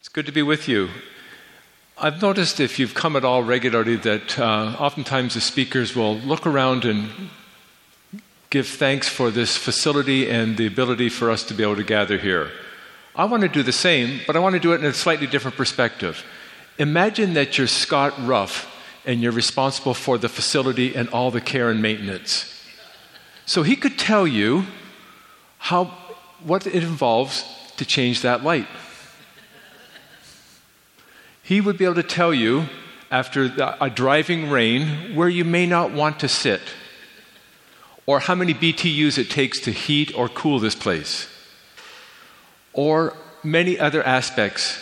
It's good to be with you. I've noticed if you've come at all regularly that uh, oftentimes the speakers will look around and give thanks for this facility and the ability for us to be able to gather here. I want to do the same, but I want to do it in a slightly different perspective. Imagine that you're Scott Ruff and you're responsible for the facility and all the care and maintenance. So he could tell you how, what it involves to change that light. He would be able to tell you, after a driving rain, where you may not want to sit, or how many BTUs it takes to heat or cool this place, or many other aspects.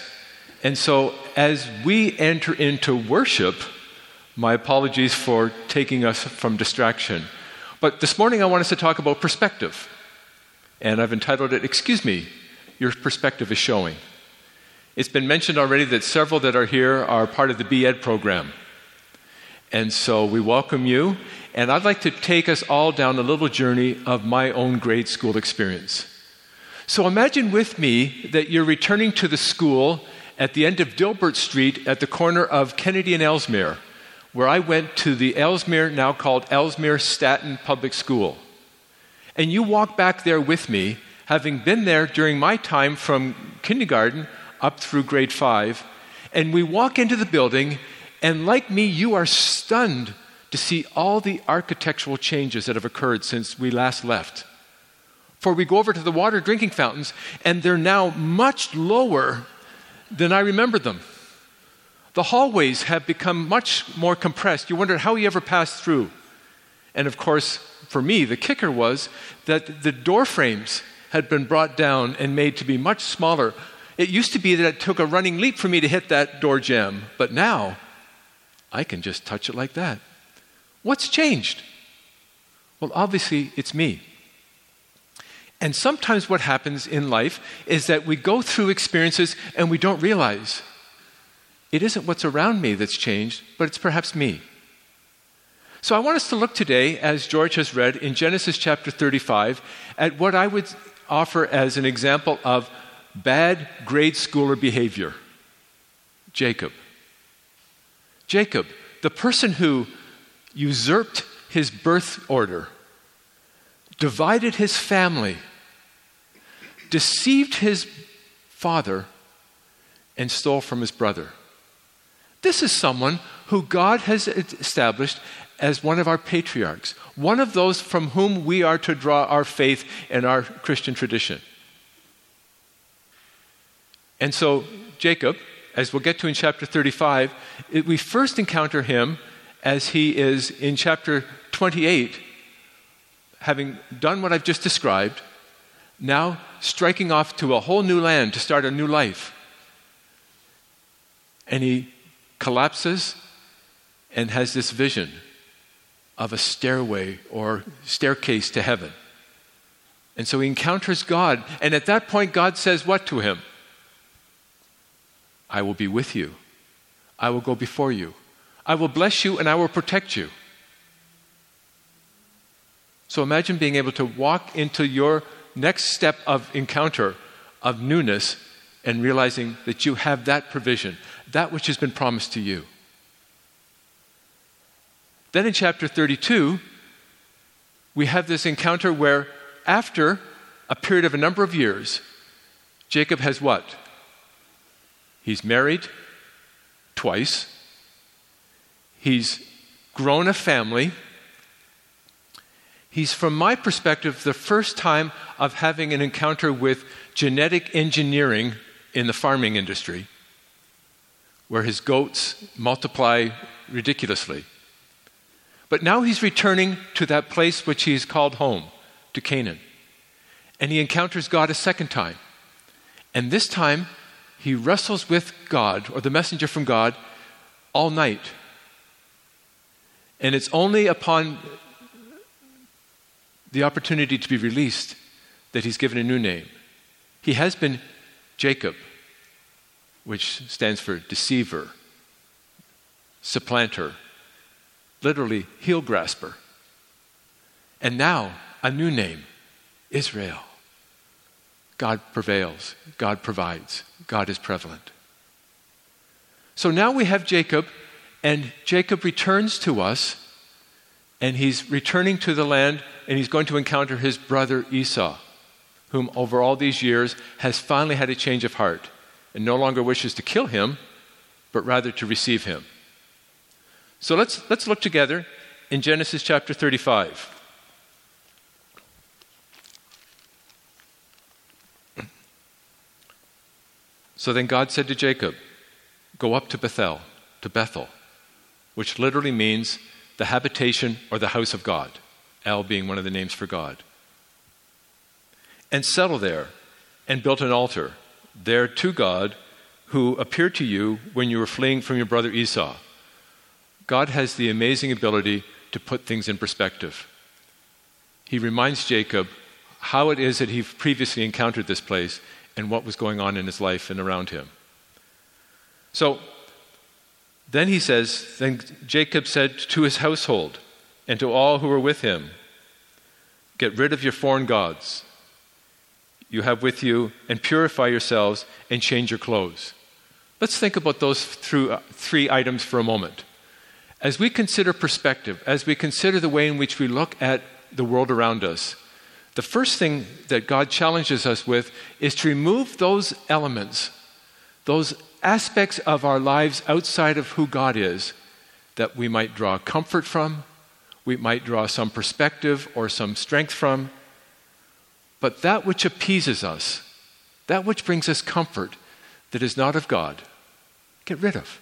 And so, as we enter into worship, my apologies for taking us from distraction. But this morning I want us to talk about perspective. And I've entitled it, Excuse Me, Your Perspective is Showing. It's been mentioned already that several that are here are part of the B.Ed program. And so we welcome you. And I'd like to take us all down a little journey of my own grade school experience. So imagine with me that you're returning to the school at the end of Dilbert Street at the corner of Kennedy and Ellesmere, where I went to the Ellesmere, now called Ellesmere Statton Public School. And you walk back there with me, having been there during my time from kindergarten up through grade five. And we walk into the building, and like me, you are stunned to see all the architectural changes that have occurred since we last left. For we go over to the water drinking fountains, and they're now much lower than I remember them. The hallways have become much more compressed. You wondered how he ever passed through. And of course, for me, the kicker was that the door frames had been brought down and made to be much smaller it used to be that it took a running leap for me to hit that door jamb, but now I can just touch it like that. What's changed? Well, obviously, it's me. And sometimes what happens in life is that we go through experiences and we don't realize it isn't what's around me that's changed, but it's perhaps me. So I want us to look today, as George has read in Genesis chapter 35, at what I would offer as an example of bad grade schooler behavior. Jacob. Jacob, the person who usurped his birth order, divided his family, deceived his father, and stole from his brother. This is someone who God has established as one of our patriarchs, one of those from whom we are to draw our faith and our Christian tradition. And so, Jacob, as we'll get to in chapter 35, it, we first encounter him as he is in chapter 28, having done what I've just described, now striking off to a whole new land to start a new life. And he collapses and has this vision of a stairway or staircase to heaven. And so he encounters God. And at that point, God says what to him? I will be with you. I will go before you. I will bless you and I will protect you. So imagine being able to walk into your next step of encounter of newness and realizing that you have that provision, that which has been promised to you. Then in chapter 32, we have this encounter where, after a period of a number of years, Jacob has what? He's married twice. He's grown a family. He's, from my perspective, the first time of having an encounter with genetic engineering in the farming industry, where his goats multiply ridiculously. But now he's returning to that place which he's called home, to Canaan. And he encounters God a second time. And this time, he wrestles with God or the messenger from God all night. And it's only upon the opportunity to be released that he's given a new name. He has been Jacob, which stands for deceiver, supplanter, literally heel grasper. And now, a new name Israel. God prevails, God provides, God is prevalent. So now we have Jacob, and Jacob returns to us, and he's returning to the land, and he's going to encounter his brother Esau, whom over all these years has finally had a change of heart and no longer wishes to kill him, but rather to receive him. So let's, let's look together in Genesis chapter 35. So then God said to Jacob, Go up to Bethel, to Bethel, which literally means the habitation or the house of God, El being one of the names for God. And settle there and built an altar there to God who appeared to you when you were fleeing from your brother Esau. God has the amazing ability to put things in perspective. He reminds Jacob how it is that he previously encountered this place and what was going on in his life and around him. So then he says, Then Jacob said to his household and to all who were with him, Get rid of your foreign gods you have with you and purify yourselves and change your clothes. Let's think about those uh, three items for a moment. As we consider perspective, as we consider the way in which we look at the world around us, the first thing that God challenges us with is to remove those elements, those aspects of our lives outside of who God is, that we might draw comfort from, we might draw some perspective or some strength from. But that which appeases us, that which brings us comfort that is not of God, get rid of.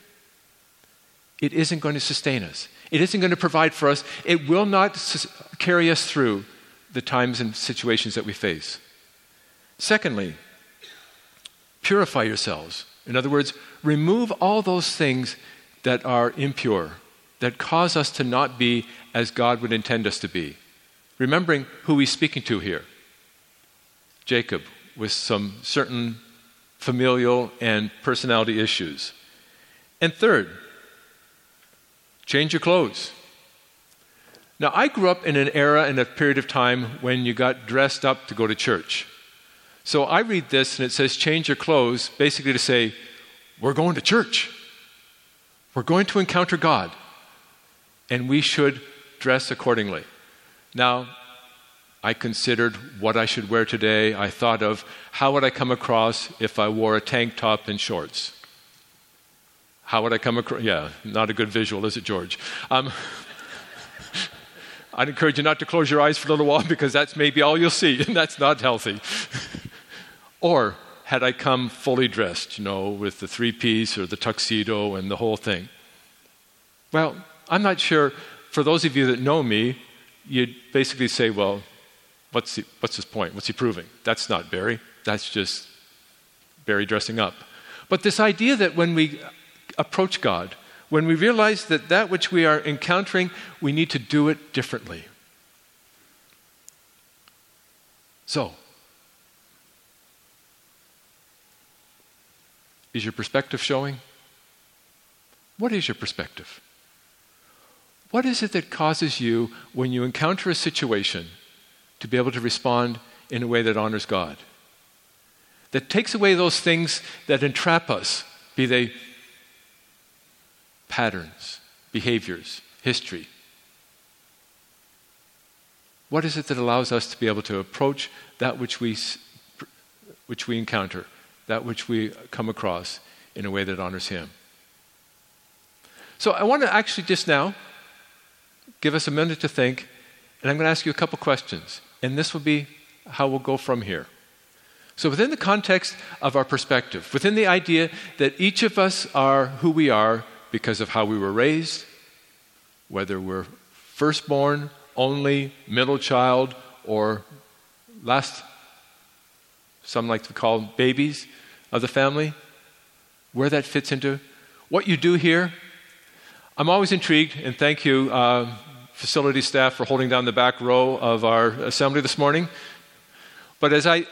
It isn't going to sustain us. It isn't going to provide for us. It will not carry us through the times and situations that we face. Secondly, purify yourselves. In other words, remove all those things that are impure, that cause us to not be as God would intend us to be. Remembering who he's speaking to here Jacob, with some certain familial and personality issues. And third, change your clothes. Now, I grew up in an era and a period of time when you got dressed up to go to church. So I read this and it says, change your clothes, basically to say, we're going to church. We're going to encounter God. And we should dress accordingly. Now, I considered what I should wear today. I thought of how would I come across if I wore a tank top and shorts? How would I come across? Yeah, not a good visual, is it, George? Um, I'd encourage you not to close your eyes for a little while because that's maybe all you'll see, and that's not healthy. or had I come fully dressed, you know, with the three piece or the tuxedo and the whole thing? Well, I'm not sure. For those of you that know me, you'd basically say, well, what's, he, what's his point? What's he proving? That's not Barry. That's just Barry dressing up. But this idea that when we approach God, when we realize that that which we are encountering, we need to do it differently. So, is your perspective showing? What is your perspective? What is it that causes you, when you encounter a situation, to be able to respond in a way that honors God? That takes away those things that entrap us, be they patterns, behaviors, history. What is it that allows us to be able to approach that which we, which we encounter, that which we come across in a way that honors Him? So I want to actually just now give us a minute to think, and I'm going to ask you a couple questions, and this will be how we'll go from here. So, within the context of our perspective, within the idea that each of us are who we are because of how we were raised, whether we're firstborn, only, middle child, or last, some like to call babies of the family, where that fits into what you do here. I'm always intrigued, and thank you, uh, facility staff, for holding down the back row of our assembly this morning. But as I,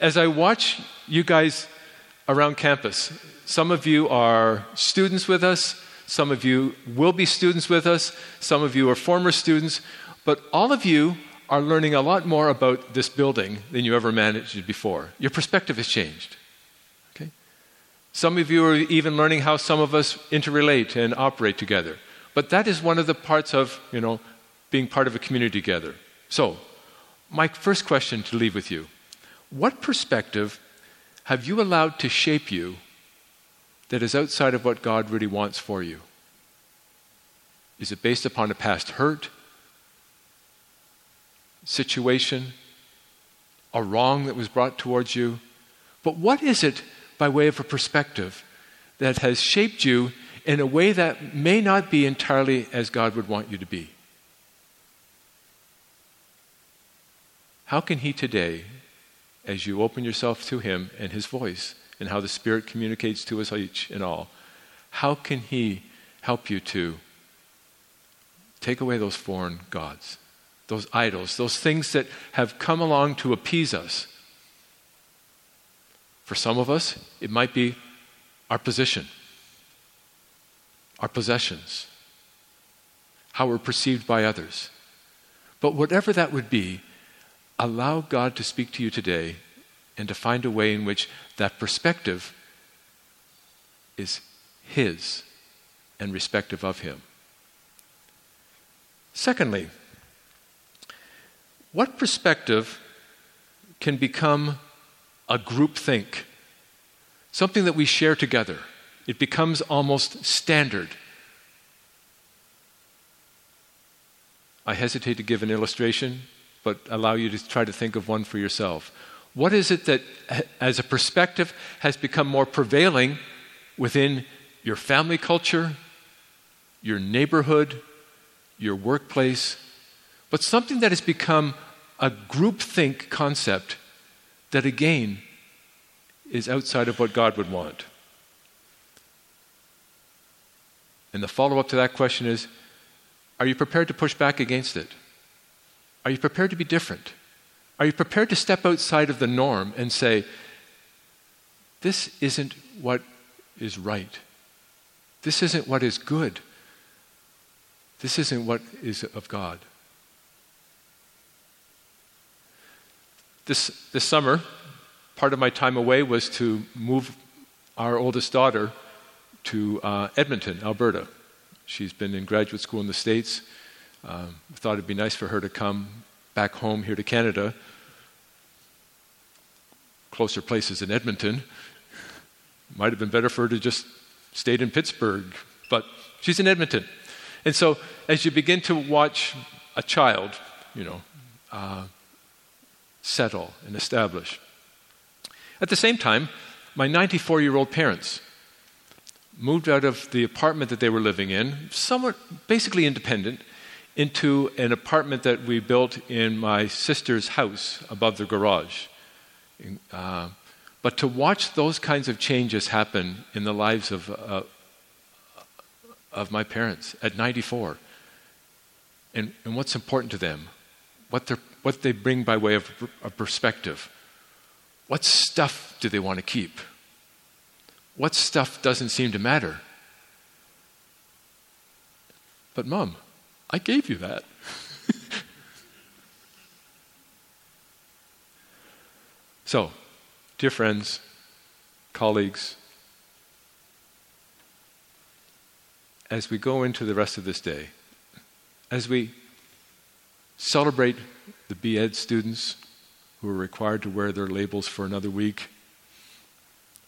as I watch you guys around campus, some of you are students with us, some of you will be students with us. Some of you are former students. But all of you are learning a lot more about this building than you ever managed before. Your perspective has changed. Okay? Some of you are even learning how some of us interrelate and operate together. But that is one of the parts of, you know, being part of a community together. So, my first question to leave with you what perspective have you allowed to shape you that is outside of what God really wants for you? Is it based upon a past hurt, situation, a wrong that was brought towards you? But what is it by way of a perspective that has shaped you in a way that may not be entirely as God would want you to be? How can He today, as you open yourself to Him and His voice, and how the Spirit communicates to us each and all, how can He help you to take away those foreign gods, those idols, those things that have come along to appease us? For some of us, it might be our position, our possessions, how we're perceived by others. But whatever that would be, allow God to speak to you today and to find a way in which that perspective is His and respective of Him. Secondly, what perspective can become a group think, something that we share together? It becomes almost standard. I hesitate to give an illustration but allow you to try to think of one for yourself. What is it that, as a perspective, has become more prevailing within your family culture, your neighborhood, your workplace, but something that has become a groupthink concept that, again, is outside of what God would want? And the follow up to that question is are you prepared to push back against it? Are you prepared to be different? Are you prepared to step outside of the norm and say, this isn't what is right? This isn't what is good. This isn't what is of God. This, this summer, part of my time away was to move our oldest daughter to uh, Edmonton, Alberta. She's been in graduate school in the States. Um, thought it'd be nice for her to come back home here to Canada, closer places in Edmonton. Might have been better for her to just stayed in Pittsburgh, but she's in Edmonton. And so, as you begin to watch a child, you know, uh, settle and establish, at the same time, my 94 year old parents moved out of the apartment that they were living in, somewhat basically independent, into an apartment that we built in my sister's house above the garage. Uh, but to watch those kinds of changes happen in the lives of, uh, of my parents at 94, and, and what's important to them, what, what they bring by way of a perspective, what stuff do they want to keep? What stuff doesn't seem to matter? But, Mom, I gave you that. so, dear friends, colleagues, as we go into the rest of this day, as we celebrate the BEd students who are required to wear their labels for another week,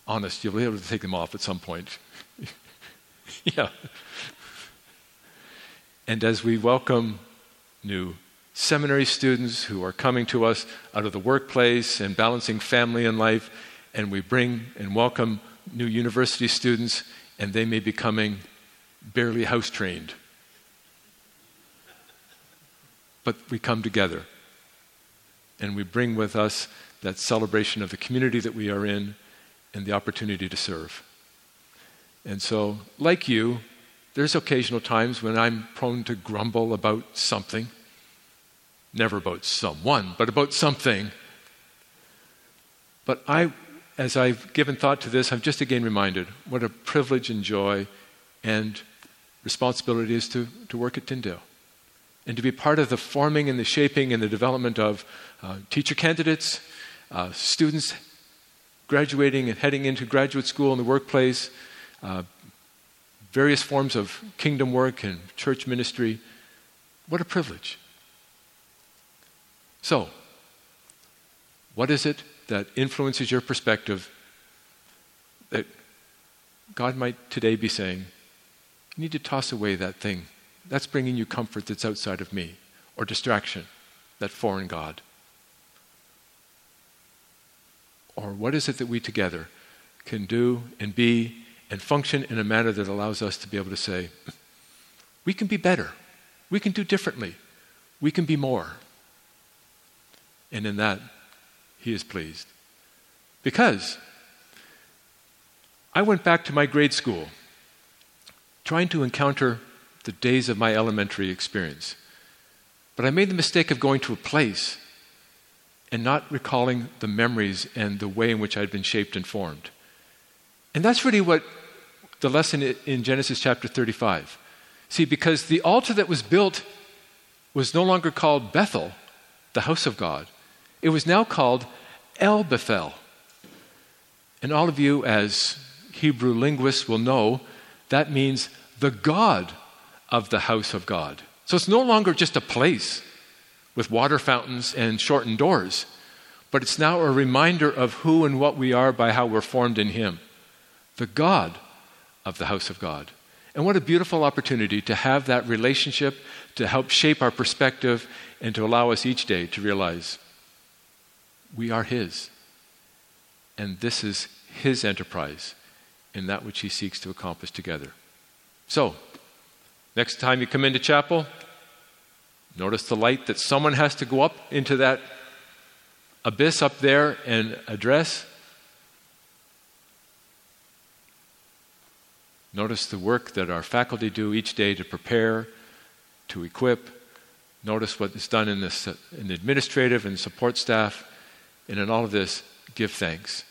honest, you'll be able to take them off at some point. yeah. And as we welcome new seminary students who are coming to us out of the workplace and balancing family and life, and we bring and welcome new university students, and they may be coming barely house trained. But we come together and we bring with us that celebration of the community that we are in and the opportunity to serve. And so, like you, there's occasional times when I'm prone to grumble about something. Never about someone, but about something. But I, as I've given thought to this, I'm just again reminded what a privilege and joy and responsibility is to, to work at Tyndale and to be part of the forming and the shaping and the development of uh, teacher candidates, uh, students graduating and heading into graduate school and the workplace, uh, various forms of kingdom work and church ministry. What a privilege. So, what is it that influences your perspective that God might today be saying, you need to toss away that thing. That's bringing you comfort that's outside of me, or distraction, that foreign God. Or what is it that we together can do and be and function in a manner that allows us to be able to say, we can be better, we can do differently, we can be more. And in that, He is pleased. Because I went back to my grade school trying to encounter the days of my elementary experience. But I made the mistake of going to a place and not recalling the memories and the way in which I'd been shaped and formed. And that's really what the lesson in Genesis chapter 35. See, because the altar that was built was no longer called Bethel, the house of God, it was now called El Bethel. And all of you, as Hebrew linguists, will know that means the God of the house of God. So it's no longer just a place with water fountains and shortened doors, but it's now a reminder of who and what we are by how we're formed in Him. The God of the house of God. And what a beautiful opportunity to have that relationship to help shape our perspective and to allow us each day to realize we are His. And this is His enterprise in that which He seeks to accomplish together. So, next time you come into chapel, notice the light that someone has to go up into that abyss up there and address. Notice the work that our faculty do each day to prepare, to equip. Notice what is done in, in the administrative and support staff. And in all of this, give thanks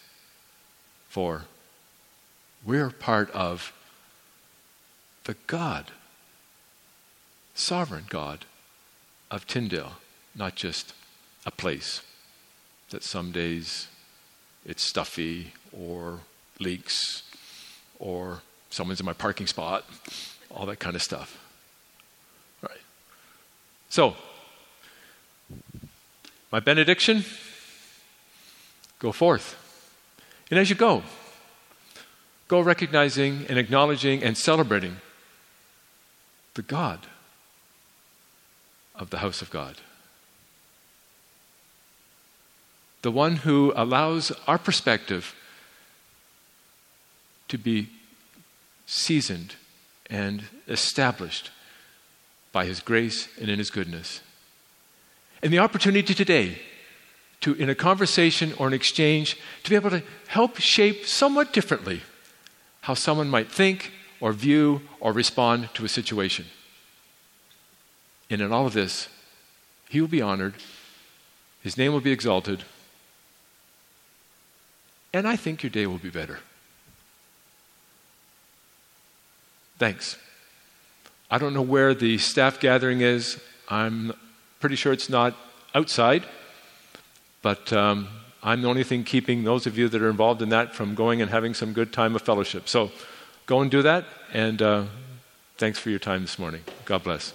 for we're part of the God, sovereign God of Tyndale, not just a place that some days it's stuffy or leaks or someone's in my parking spot, all that kind of stuff. Right. So, my benediction go forth. And as you go, go recognizing and acknowledging and celebrating the God of the house of God. The one who allows our perspective to be seasoned and established by His grace and in His goodness. And the opportunity today to, in a conversation or an exchange, to be able to help shape somewhat differently how someone might think or view or respond to a situation. And in all of this, He will be honored, His name will be exalted, and I think your day will be better. Thanks. I don't know where the staff gathering is. I'm pretty sure it's not outside, but um, I'm the only thing keeping those of you that are involved in that from going and having some good time of fellowship. So go and do that, and uh, thanks for your time this morning. God bless.